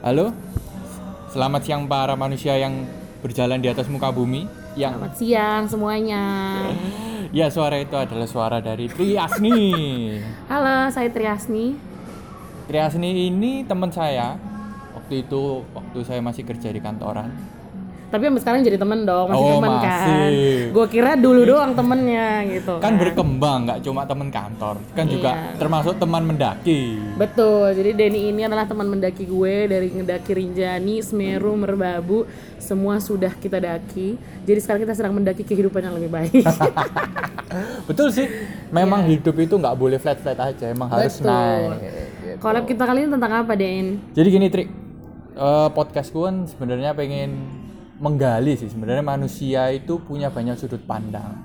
Halo, selamat siang para manusia yang berjalan di atas muka bumi. Yang Selamat siang semuanya. ya suara itu adalah suara dari Triasni. Halo, saya Triasni. Triasni ini teman saya. Waktu itu waktu saya masih kerja di kantoran. Tapi sampai sekarang jadi temen dong, masih Oh, temen kan. masih. Gue kira dulu doang temennya gitu. Kan berkembang, nggak cuma teman kantor, kan juga Iya. termasuk teman mendaki. Betul, jadi Denny ini adalah teman mendaki gue dari ngedaki Rinjani, Semeru, Merbabu, semua sudah kita daki. Jadi sekarang kita sedang mendaki kehidupan yang lebih baik. Betul sih, memang hidup itu nggak boleh flat-flat aja, emang harus Betul. naik. gitu. Collab kita kali ini tentang apa, Den? Jadi gini Tri, Eh podcastku kan sebenarnya pengen menggali sih sebenarnya manusia itu punya banyak sudut pandang.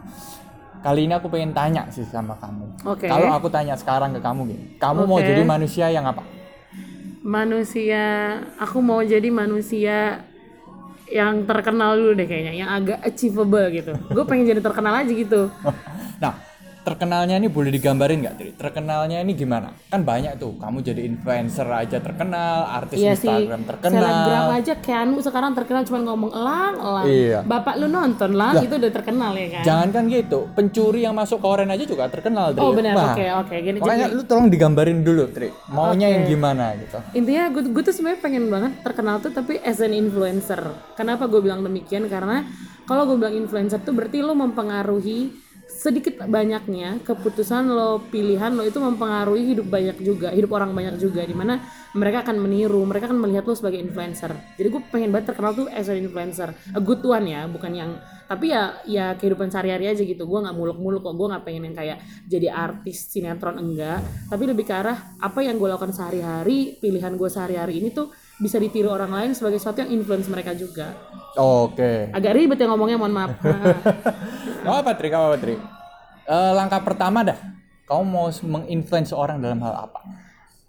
Kali ini aku pengen tanya sih sama kamu. Oke. Kalau aku tanya sekarang ke kamu gini, kamu mau Oke. jadi manusia yang apa? Manusia, aku mau jadi manusia yang terkenal dulu deh kayaknya, yang agak achievable gitu. gue pengen jadi terkenal aja gitu. Nah, terkenalnya ini boleh digambarin nggak Tri? Terkenalnya ini gimana? Kan banyak tuh, kamu jadi influencer aja terkenal, artis Iya sih, Instagram terkenal. selebgram aja Keanu sekarang terkenal cuma ngomong elang elang. Iya. Bapak lu nonton lah, itu udah terkenal ya kan? Jangan kan gitu, pencuri yang masuk ke oren aja juga terkenal Tri. Oh benar, Wah, oke oke. Gini, Makanya jadi lu tolong digambarin dulu Tri, maunya yang gimana gitu. intinya gue, gue tuh sebenarnya pengen banget terkenal tuh tapi as an influencer. Kenapa gue bilang demikian? Karena kalau gue bilang influencer tuh berarti lo mempengaruhi sedikit banyaknya keputusan lo pilihan lo itu mempengaruhi hidup banyak juga hidup orang banyak juga di mana mereka akan meniru mereka akan melihat lo sebagai influencer. Jadi gue pengen banget terkenal tuh as an influencer. A good one ya bukan yang tapi ya ya kehidupan sehari-hari aja gitu. Gue nggak muluk-muluk kok gue nggak pengen yang kayak jadi artis sinetron enggak. Tapi lebih ke arah apa yang gue lakukan sehari-hari pilihan gue sehari-hari ini tuh bisa ditiru orang lain sebagai sesuatu yang influence mereka juga Oke. agak ribet ya ngomongnya mohon maaf Nah, Gak apa Tri, gak apa Tri. Eh, langkah pertama dah, kamu mau menginfluence orang dalam hal apa?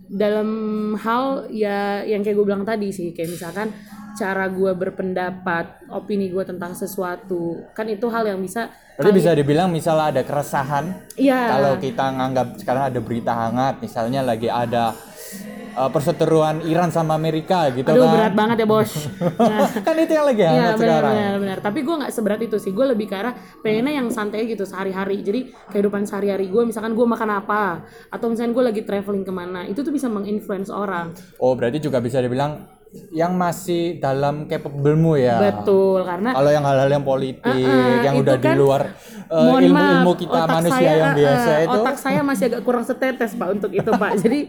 dalam hal ya yang kayak gue bilang tadi sih kayak misalkan cara gue berpendapat opini gue tentang sesuatu kan itu hal yang bisa Berarti bisa dibilang misalnya ada keresahan, Iya. kalau kita nganggap sekarang ada berita hangat, misalnya lagi ada eh, perseteruan Iran sama Amerika gitu aduh kan. berat banget ya bos nah, kan itu yang lagi Iya hangat benar sekarang. benar benar. Tapi gue nggak seberat itu sih. Gue lebih ke arah pengennya yang santai gitu sehari-hari. Jadi kehidupan sehari-hari gue, misalkan gue makan apa, atau misalkan gue lagi traveling ke mana, itu tuh bisa menginfluence orang. Oh berarti juga bisa dibilang yang masih dalam capable-mu ya. Betul karena Kalau yang hal-hal yang politik, Eh, yang itu udah di kan, luar eh, mohon ilmu-ilmu kita manusia saya, yang eh, biasa eh, itu. otak saya masih agak kurang setetes pak untuk itu pak jadi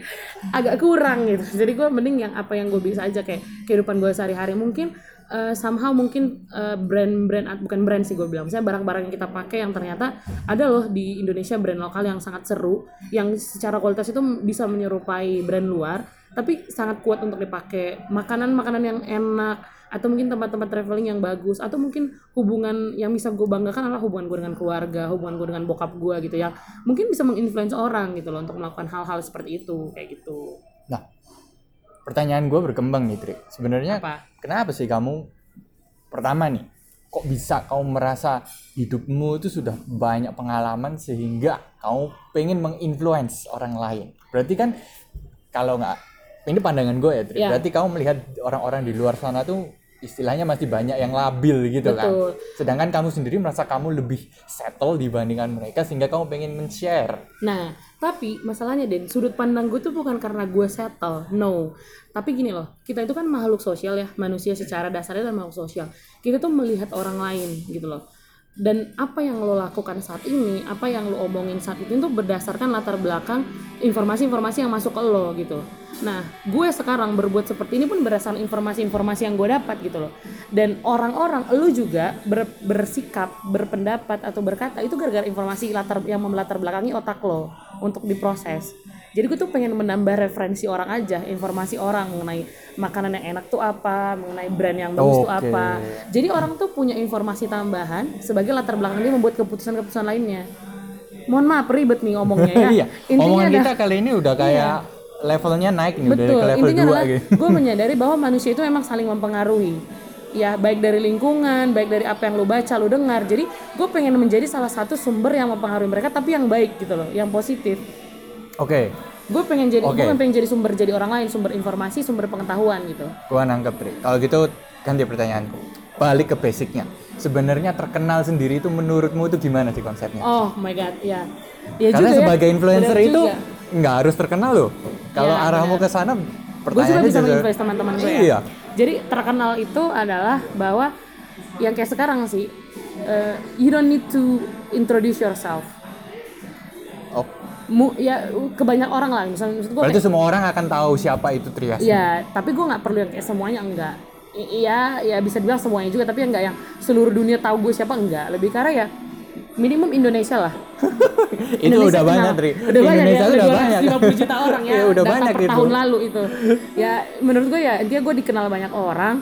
agak kurang gitu jadi gue mending yang apa yang gue bisa aja kayak kehidupan gue sehari-hari mungkin eh, somehow mungkin brand-brand bukan brand sih gue bilang misalnya barang-barang yang kita pakai yang ternyata ada loh di Indonesia brand lokal yang sangat seru yang secara kualitas itu bisa menyerupai brand luar tapi sangat kuat untuk dipakai makanan-makanan yang enak atau mungkin tempat-tempat traveling yang bagus atau mungkin hubungan yang bisa gue banggakan adalah hubungan gue dengan keluarga hubungan gue dengan bokap gue gitu yang mungkin bisa menginfluence orang gitu loh untuk melakukan hal-hal seperti itu kayak gitu Nah, pertanyaan gue berkembang nih, Tri. Sebenarnya apa kenapa sih kamu pertama nih, kok bisa kamu merasa hidupmu itu sudah banyak pengalaman sehingga kamu pengen menginfluence orang lain? Berarti kan kalau nggak, ini pandangan gue ya, Tri. Ya. Berarti kamu melihat orang-orang di luar sana tuh istilahnya masih banyak yang labil gitu kan. Betul. Sedangkan kamu sendiri merasa kamu lebih settle dibandingkan mereka sehingga kamu pengen men-share. Nah, tapi masalahnya Den, sudut pandang gue tuh bukan karena gue settle, no. Tapi gini loh, kita itu kan makhluk sosial ya, manusia secara dasarnya adalah makhluk sosial. Kita tuh melihat orang lain gitu loh. Dan apa yang lo lakukan saat ini, apa yang lo omongin saat itu itu berdasarkan latar belakang informasi-informasi yang masuk ke lo gitu. Nah, gue sekarang berbuat seperti ini pun berdasarkan informasi-informasi yang gue dapat gitu loh. Dan orang-orang, lo juga ber- bersikap, berpendapat atau berkata itu gara-gara informasi latar yang melatar belakangi otak lo untuk diproses. Jadi gue tuh pengen menambah referensi orang aja, informasi orang mengenai makanan yang enak tuh apa, mengenai brand yang bagus tuh Oke. apa. Jadi orang tuh punya informasi tambahan sebagai latar belakang dia membuat keputusan-keputusan lainnya. Mohon maaf ribet nih ngomongnya ya. iya, Intinya omongan ada- kita kali ini udah kayak levelnya naik nih udah Betul, ke level intinya 2 adalah gitu. gue menyadari bahwa manusia itu memang saling mempengaruhi. Ya, baik dari lingkungan, baik dari apa yang lo baca, lo dengar. Jadi, gue pengen menjadi salah satu sumber yang mempengaruhi mereka, tapi yang baik gitu loh, yang positif. Oke, gue pengen jadi Oke. gue pengen jadi sumber jadi orang lain sumber informasi sumber pengetahuan gitu Gua nangkep, Tri. Kalau gitu ganti pertanyaanku. Balik ke basicnya. Sebenarnya terkenal sendiri itu menurutmu itu gimana sih konsepnya? oh my god ya ya Karena juga sebagai ya. influencer Benar itu nggak harus terkenal loh. Kalau Ya, arahmu ke sana, gue juga bisa menginfluence teman-teman gue ya. Iya. Jadi terkenal itu adalah bahwa yang kayak sekarang sih, eh, you don't need to introduce yourself. Mu, ya ke banyak orang lah, misalnya maksud gue. berarti semua orang akan tahu siapa itu Trias. Iya, tapi gue nggak perlu yang kayak semuanya enggak. I- Iya, ya bisa dibilang semuanya juga, tapi enggak yang seluruh dunia tahu gue siapa enggak. Lebih karena ya minimum Indonesia lah. itu Indonesia udah kenal. banyak, Tri. Udah banyak Indonesia ya, udah banyak. 250 juta orang ya. Iya, udah banyak per itu. tahun lalu itu. Ya menurut gue ya dia gue dikenal banyak orang.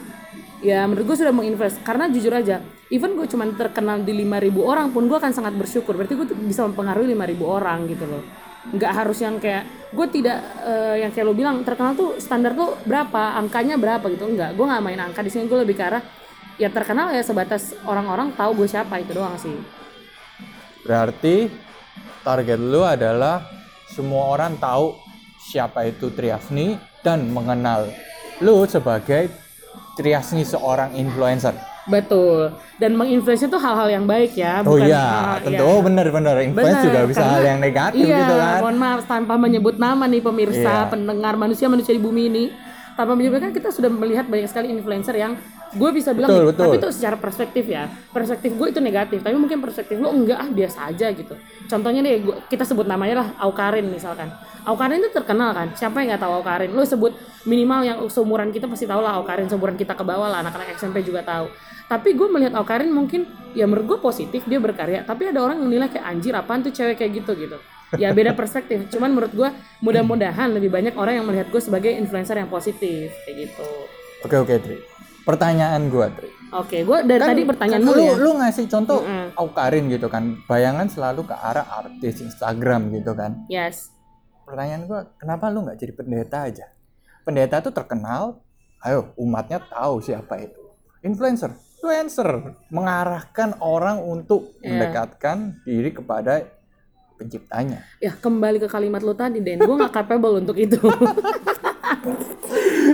Ya menurut gue sudah menginvest karena jujur aja, even gue cuma terkenal di 5000 orang pun gue akan sangat bersyukur. Berarti gue bisa mempengaruhi 5000 orang gitu loh. Nggak harus yang kayak gue tidak eh, yang kayak lo bilang terkenal tuh standar tuh berapa, angkanya berapa gitu enggak. Gue nggak main angka di sini gue lebih ke arah ya terkenal ya sebatas orang-orang tahu gue siapa itu doang sih. Berarti target lu adalah semua orang tahu siapa itu Triasni dan mengenal lu sebagai Triasni seorang influencer. Betul. Dan menginfluence itu hal-hal yang baik ya. Oh bukan- iya, ah, tentu. iya. Oh benar-benar influence Benar, juga bisa karena- hal yang negatif iya, gitu kan. mohon maaf tanpa menyebut nama nih pemirsa, Iya. pendengar manusia-manusia di bumi ini. Tanpa menyebutkan kita sudah melihat banyak sekali influencer yang gue bisa bilang Betul, nih, betul. tapi itu secara perspektif ya. Perspektif gue itu negatif, tapi mungkin perspektif lo enggak ah biasa aja gitu. Contohnya deh gua- kita sebut namanya lah Aukarin misalkan. Aukarin itu terkenal kan. Siapa yang nggak tahu Aukarin? Lo sebut minimal yang seumuran kita pasti tahu lah Aukarin, seumuran kita ke bawah lah anak-anak SMP juga tahu. Tapi gue melihat Aukarin mungkin ya menurut gue positif dia berkarya, tapi ada orang yang nilai kayak anjir apaan tuh cewek kayak gitu gitu. Ya beda perspektif. Cuman menurut gue mudah-mudahan lebih banyak orang yang melihat gue sebagai influencer yang positif kayak gitu. Oke oke Tri. Pertanyaan gua Tri. Oke, gue dari Kan- tadi pertanyaan kan lu, ya. lu ngasih contoh Mm-mm. Aukarin gitu kan. Bayangan selalu ke arah artis Instagram gitu kan. Yes. Pertanyaan gua, kenapa lu nggak jadi pendeta aja? Pendeta tuh terkenal, ayo umatnya tahu siapa itu. Influencer, influencer mengarahkan orang untuk Iya. mendekatkan diri kepada penciptanya. Ya kembali ke kalimat lu tadi Den, gue gak capable untuk itu.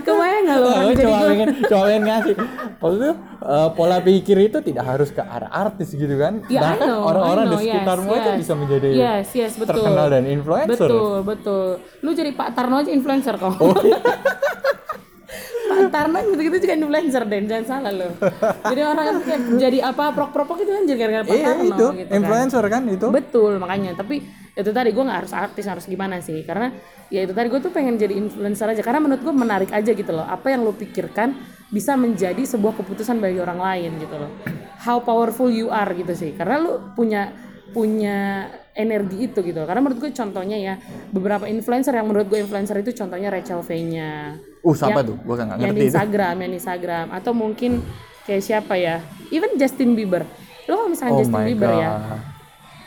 Kebayang gak lo Lu jadi cuma gue? pengen, cuma pengen ngasih. Maksudnya eh, pola pikir itu tidak harus ke arah artis gitu kan. Ya, Bahkan orang-orang di sekitarmu yes, aja yes. bisa menjadi Yes, yes, betul. terkenal dan influencer. Betul, betul. Lu jadi Pak Tarno aja influencer kok. Oh, iya. Tarno gitu-gitu juga influencer Den, jangan salah lo. Jadi orang kan kayak jadi apa prok-prok itu kan jadi gara-gara Pak Iya Tarno itu, gitu kan. influencer kan itu. Betul makanya. Tapi itu tadi gue nggak harus artis harus gimana sih? Karena ya itu tadi gue tuh pengen jadi influencer aja. Karena menurut gue menarik aja gitu loh. Apa yang lo pikirkan bisa menjadi sebuah keputusan bagi orang lain gitu loh. How powerful you are gitu sih. Karena lo punya punya energi itu gitu karena menurut gue contohnya ya beberapa influencer yang menurut gue influencer itu contohnya Rachel V-nya Uh, siapa Yang- tuh? Gua nggak yang ngerti di itu. Instagram yang di Instagram atau mungkin kayak siapa ya even Justin Bieber lo kalau misalnya Oh Justin Bieber ya god.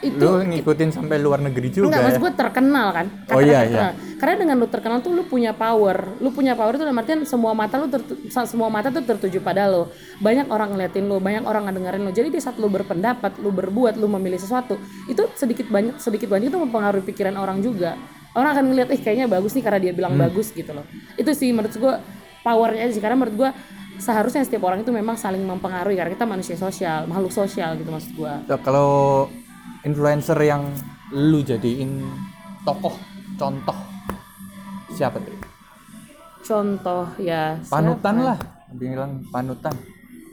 itu Lu ngikutin sampai luar negeri juga Enggak, ya. maksud gue terkenal kan. Oh, iya, terkenal. Karena dengan lu terkenal tuh lu punya power. Lu punya power itu dalam artian semua mata lu semua mata tuh tertuju pada lu. Banyak orang ngeliatin lu, banyak orang ngedengerin lu. Jadi di saat lu berpendapat, lu berbuat, lu memilih sesuatu, itu sedikit banyak sedikit banyak itu mempengaruhi pikiran orang juga. Orang akan ngeliat, ih kayaknya bagus nih karena dia bilang Hmm. bagus gitu loh. Itu sih menurut gue powernya sih. Karena menurut gue seharusnya setiap orang itu memang saling mempengaruhi karena kita manusia sosial, makhluk sosial gitu maksud gue. Ya, kalau influencer yang lu jadiin tokoh contoh siapa tuh? Contoh ya Panutan siapa? lah. Bilang panutan.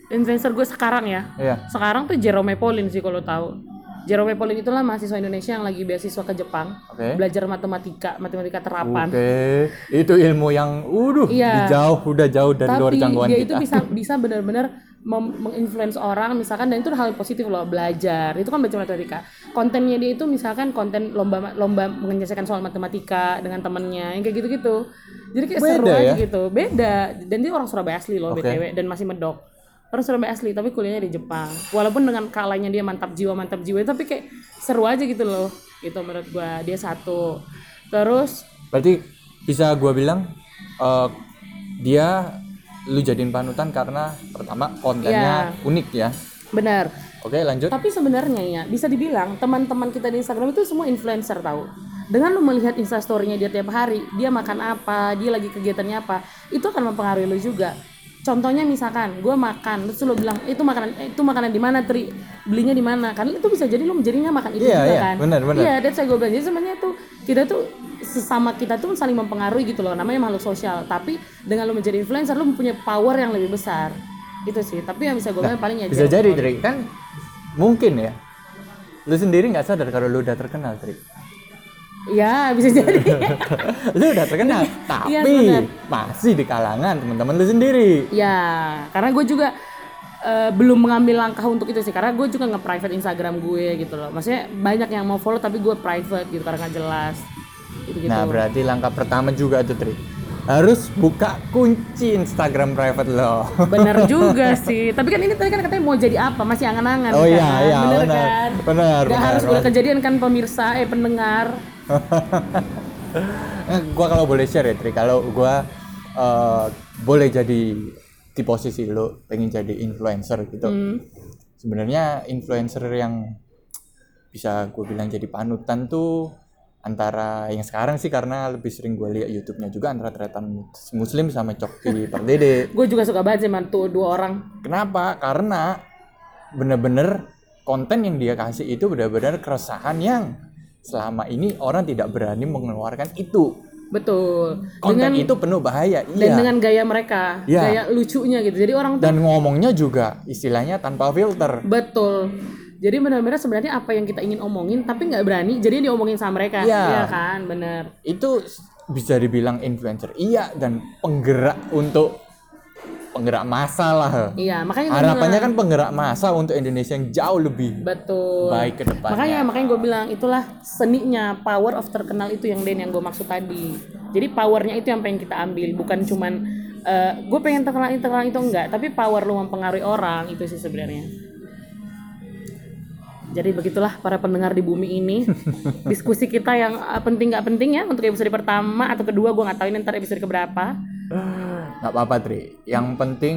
influencer gue sekarang ya Iya. sekarang tuh Jerome Pauline sih kalau tahu Jerome Pauline itulah mahasiswa Indonesia yang lagi beasiswa ke Jepang Oke. belajar matematika matematika terapan Oke. Itu ilmu yang udah Iya. jauh udah jauh dari luar tapi jangkauan dia kita. itu bisa bisa benar-benar menginfluence orang misalkan dan itu hal yang positif loh belajar. Itu kan belajar matematika. Kontennya dia itu misalkan konten lomba lomba menyelesaikan soal matematika dengan temennya yang kayak gitu-gitu. Jadi kayak seru Beda aja ya? gitu. Beda. Dan dia orang Surabaya asli loh Oke. btw dan masih medok. Orang Surabaya asli tapi kuliahnya di Jepang. Walaupun dengan kalanya dia mantap jiwa mantap jiwa tapi kayak seru aja gitu loh. Gitu menurut gua. Dia satu. Terus Berarti bisa gua bilang eh, dia lu jadiin panutan karena pertama kontennya unik ya. benar Oke, lanjut. Tapi sebenarnya ya bisa dibilang teman-teman kita di Instagram itu semua influencer tahu. dengan lu melihat instastorynya dia tiap hari dia makan apa dia lagi kegiatannya apa itu akan mempengaruhi lu juga contohnya misalkan gue makan terus lu bilang itu makanan eh, itu makanan di mana tri belinya di mana kan itu bisa jadi lu menjadinya makan itu Iya, juga iya, kan benar, benar. iya that's why gue bilang jadi sebenarnya tuh kita tuh sesama kita tuh saling mempengaruhi gitu loh namanya makhluk sosial tapi dengan lu menjadi influencer lu mempunyai power yang lebih besar itu sih tapi yang bisa gue bilang paling ya bisa jadi Tri kan mungkin ya lu sendiri nggak sadar kalau lu udah terkenal Tri ya bisa jadi lu udah terkenal tapi Iya, benar. masih di kalangan teman-teman lu sendiri Ya, karena gue juga eh, belum mengambil langkah untuk itu sih. Karena gue juga nge-private Instagram gue gitu loh. Maksudnya banyak yang mau follow tapi gue private gitu karena nggak jelas. Gitu gitu. nah berarti langkah pertama juga tuh Tri harus buka kunci Instagram private lo Bener juga sih. Tapi kan ini tadi kan katanya mau jadi apa? Masih angan-angan. Oh kan? iya, iya, bener, benar. kan? Benar, Gak benar, harus udah benar. kejadian kan pemirsa, eh pendengar. Nah, gua kalau boleh share ya Tri kalau gua eh, boleh jadi di posisi lo pengen jadi influencer gitu Hmm. sebenarnya influencer yang bisa gue bilang jadi panutan tuh antara yang sekarang sih karena lebih sering gue lihat YouTube-nya juga antara tretan muslim sama Coki Pardede. Gue juga suka banget sih man, tuh dua orang. Kenapa? Karena bener-bener konten yang dia kasih itu benar-benar keresahan yang selama ini orang tidak berani mengeluarkan itu. Betul. Konten dengan itu penuh bahaya. dan Iya. dengan gaya mereka, Iya. gaya lucunya gitu. Jadi orang tuh Dan ngomongnya juga istilahnya tanpa filter. Betul. Jadi benar-benar sebenarnya apa yang kita ingin omongin tapi nggak berani, jadi diomongin sama mereka. Iya. kan, bener. itu bisa dibilang influencer iya dan penggerak untuk penggerak massa lah Iya, makanya harapannya bilang, kan penggerak massa untuk Indonesia yang jauh lebih betul. baik ke depannya Makanya makanya gue bilang itulah seninya power of terkenal itu yang Den yang gue maksud tadi. Jadi powernya itu yang pengen kita ambil, bukan cuman gue pengen terkenal terkenal itu enggak, tapi power lu mempengaruhi orang itu sih sebenarnya. Jadi begitulah para pendengar di bumi ini. Diskusi kita yang eh, penting nggak penting ya untuk episode pertama atau kedua gue nggak tahu ini ntar episode keberapa. nggak apa-apa Tri. Yang penting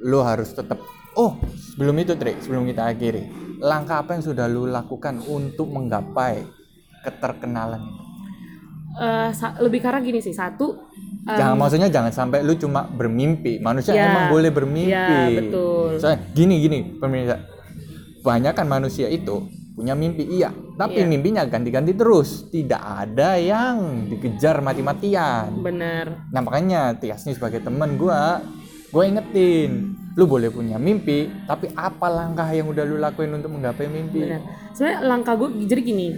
lu harus tetap oh sebelum itu Tri sebelum kita akhiri langkah apa yang sudah lu lakukan untuk menggapai keterkenalan itu Eh, sa- lebih karena gini sih. Satu eh, jangan maksudnya jangan sampai lu cuma bermimpi. Manusia Ya, emang boleh bermimpi. Ya, betul. Soalnya gini gini pemirsa banyak kan manusia itu punya mimpi iya. Tapi Iya. mimpinya ganti-ganti terus. Tidak ada yang dikejar mati-matian. Bener nah makanya Tias nih sebagai teman gua gue ingetin lu boleh punya mimpi tapi apa langkah yang udah lu lakuin untuk menggapai mimpi? Bener sebenarnya langkah gue jadi gini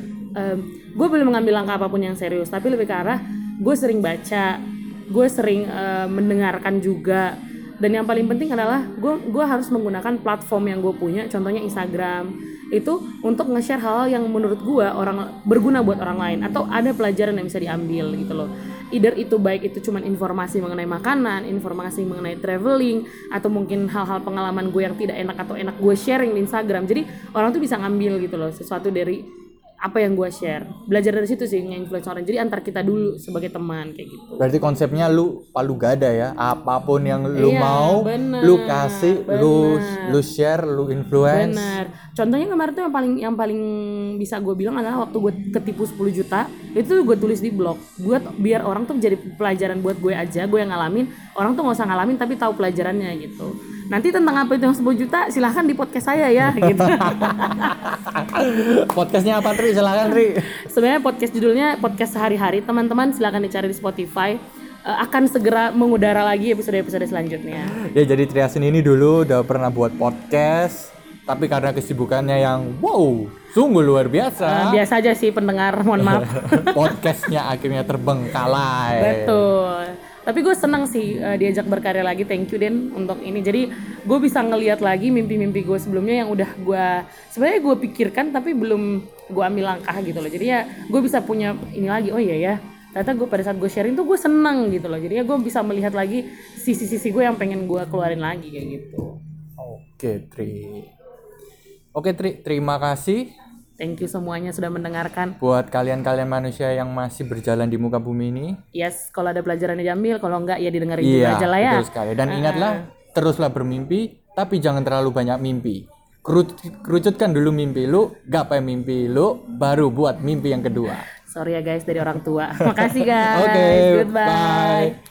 gue belum mengambil langkah apa pun yang serius tapi lebih ke arah gue sering baca gue sering eh, mendengarkan juga dan yang paling penting adalah gue gue harus menggunakan platform yang gue punya contohnya Instagram. Itu untuk nge-share hal-hal yang menurut gue orang berguna buat orang lain atau ada pelajaran yang bisa diambil gitu loh. Either itu baik itu cuman informasi mengenai makanan informasi mengenai traveling atau mungkin hal-hal pengalaman gue yang tidak enak atau enak gue sharing di Instagram. Jadi orang tuh bisa ngambil gitu loh sesuatu dari apa yang gue share belajar dari situ sih nge-influence orang jadi antar kita dulu sebagai teman kayak gitu Berarti konsepnya lu palu gada ya. Apa pun yang lu Iya, mau, bener, lu kasih, lu bener. lu share, lu influence. Benar. Contohnya kemarin tuh yang paling yang paling bisa gue bilang adalah waktu gue ketipu 10 juta, itu gue tulis di blog. Buat biar orang tuh jadi pelajaran buat gue aja, gue yang ngalamin. Orang tuh nggak usah ngalamin tapi tahu pelajarannya gitu. Nanti tentang apa itu yang 10 juta silahkan di podcast saya ya gitu. Podcastnya apa Tri? Silakan Tri. Sebenarnya podcast judulnya podcast sehari-hari. Teman-teman silahkan dicari di Spotify. Eh, akan segera mengudara lagi episode-episode selanjutnya. Ya jadi Triasin ini dulu udah pernah buat podcast, tapi karena kesibukannya yang wow, sungguh luar biasa. biasa aja sih pendengar, mohon maaf. Podcastnya akhirnya terbengkalai. Betul. Tapi gue senang sih uh, diajak berkarya lagi. Thank you Den untuk ini. Jadi gue bisa ngelihat lagi mimpi-mimpi gue sebelumnya yang udah gue sebenarnya gue pikirkan tapi belum gue ambil langkah gitu loh. Jadi ya gue bisa punya ini lagi. Oh iya ya. Ternyata gue pada saat gue sharing tuh gue senang gitu loh. Jadi ya gue bisa melihat lagi sisi-sisi gue yang pengen gue keluarin lagi kayak gitu. Oke Tri. Oke Tri, terima kasih Thank you semuanya sudah mendengarkan. buat kalian-kalian manusia yang masih berjalan di muka bumi ini. Yes, kalau ada pelajaran diambil, kalau enggak ya didengerin Iya, juga aja lah ya. betul sekali. Dan ingatlah, teruslah bermimpi, tapi jangan terlalu banyak mimpi. kerucutkan dulu mimpi lu, gapai mimpi lu, baru buat mimpi yang kedua. Sorry ya guys dari orang tua. Makasih guys. Oke, Goodbye. bye.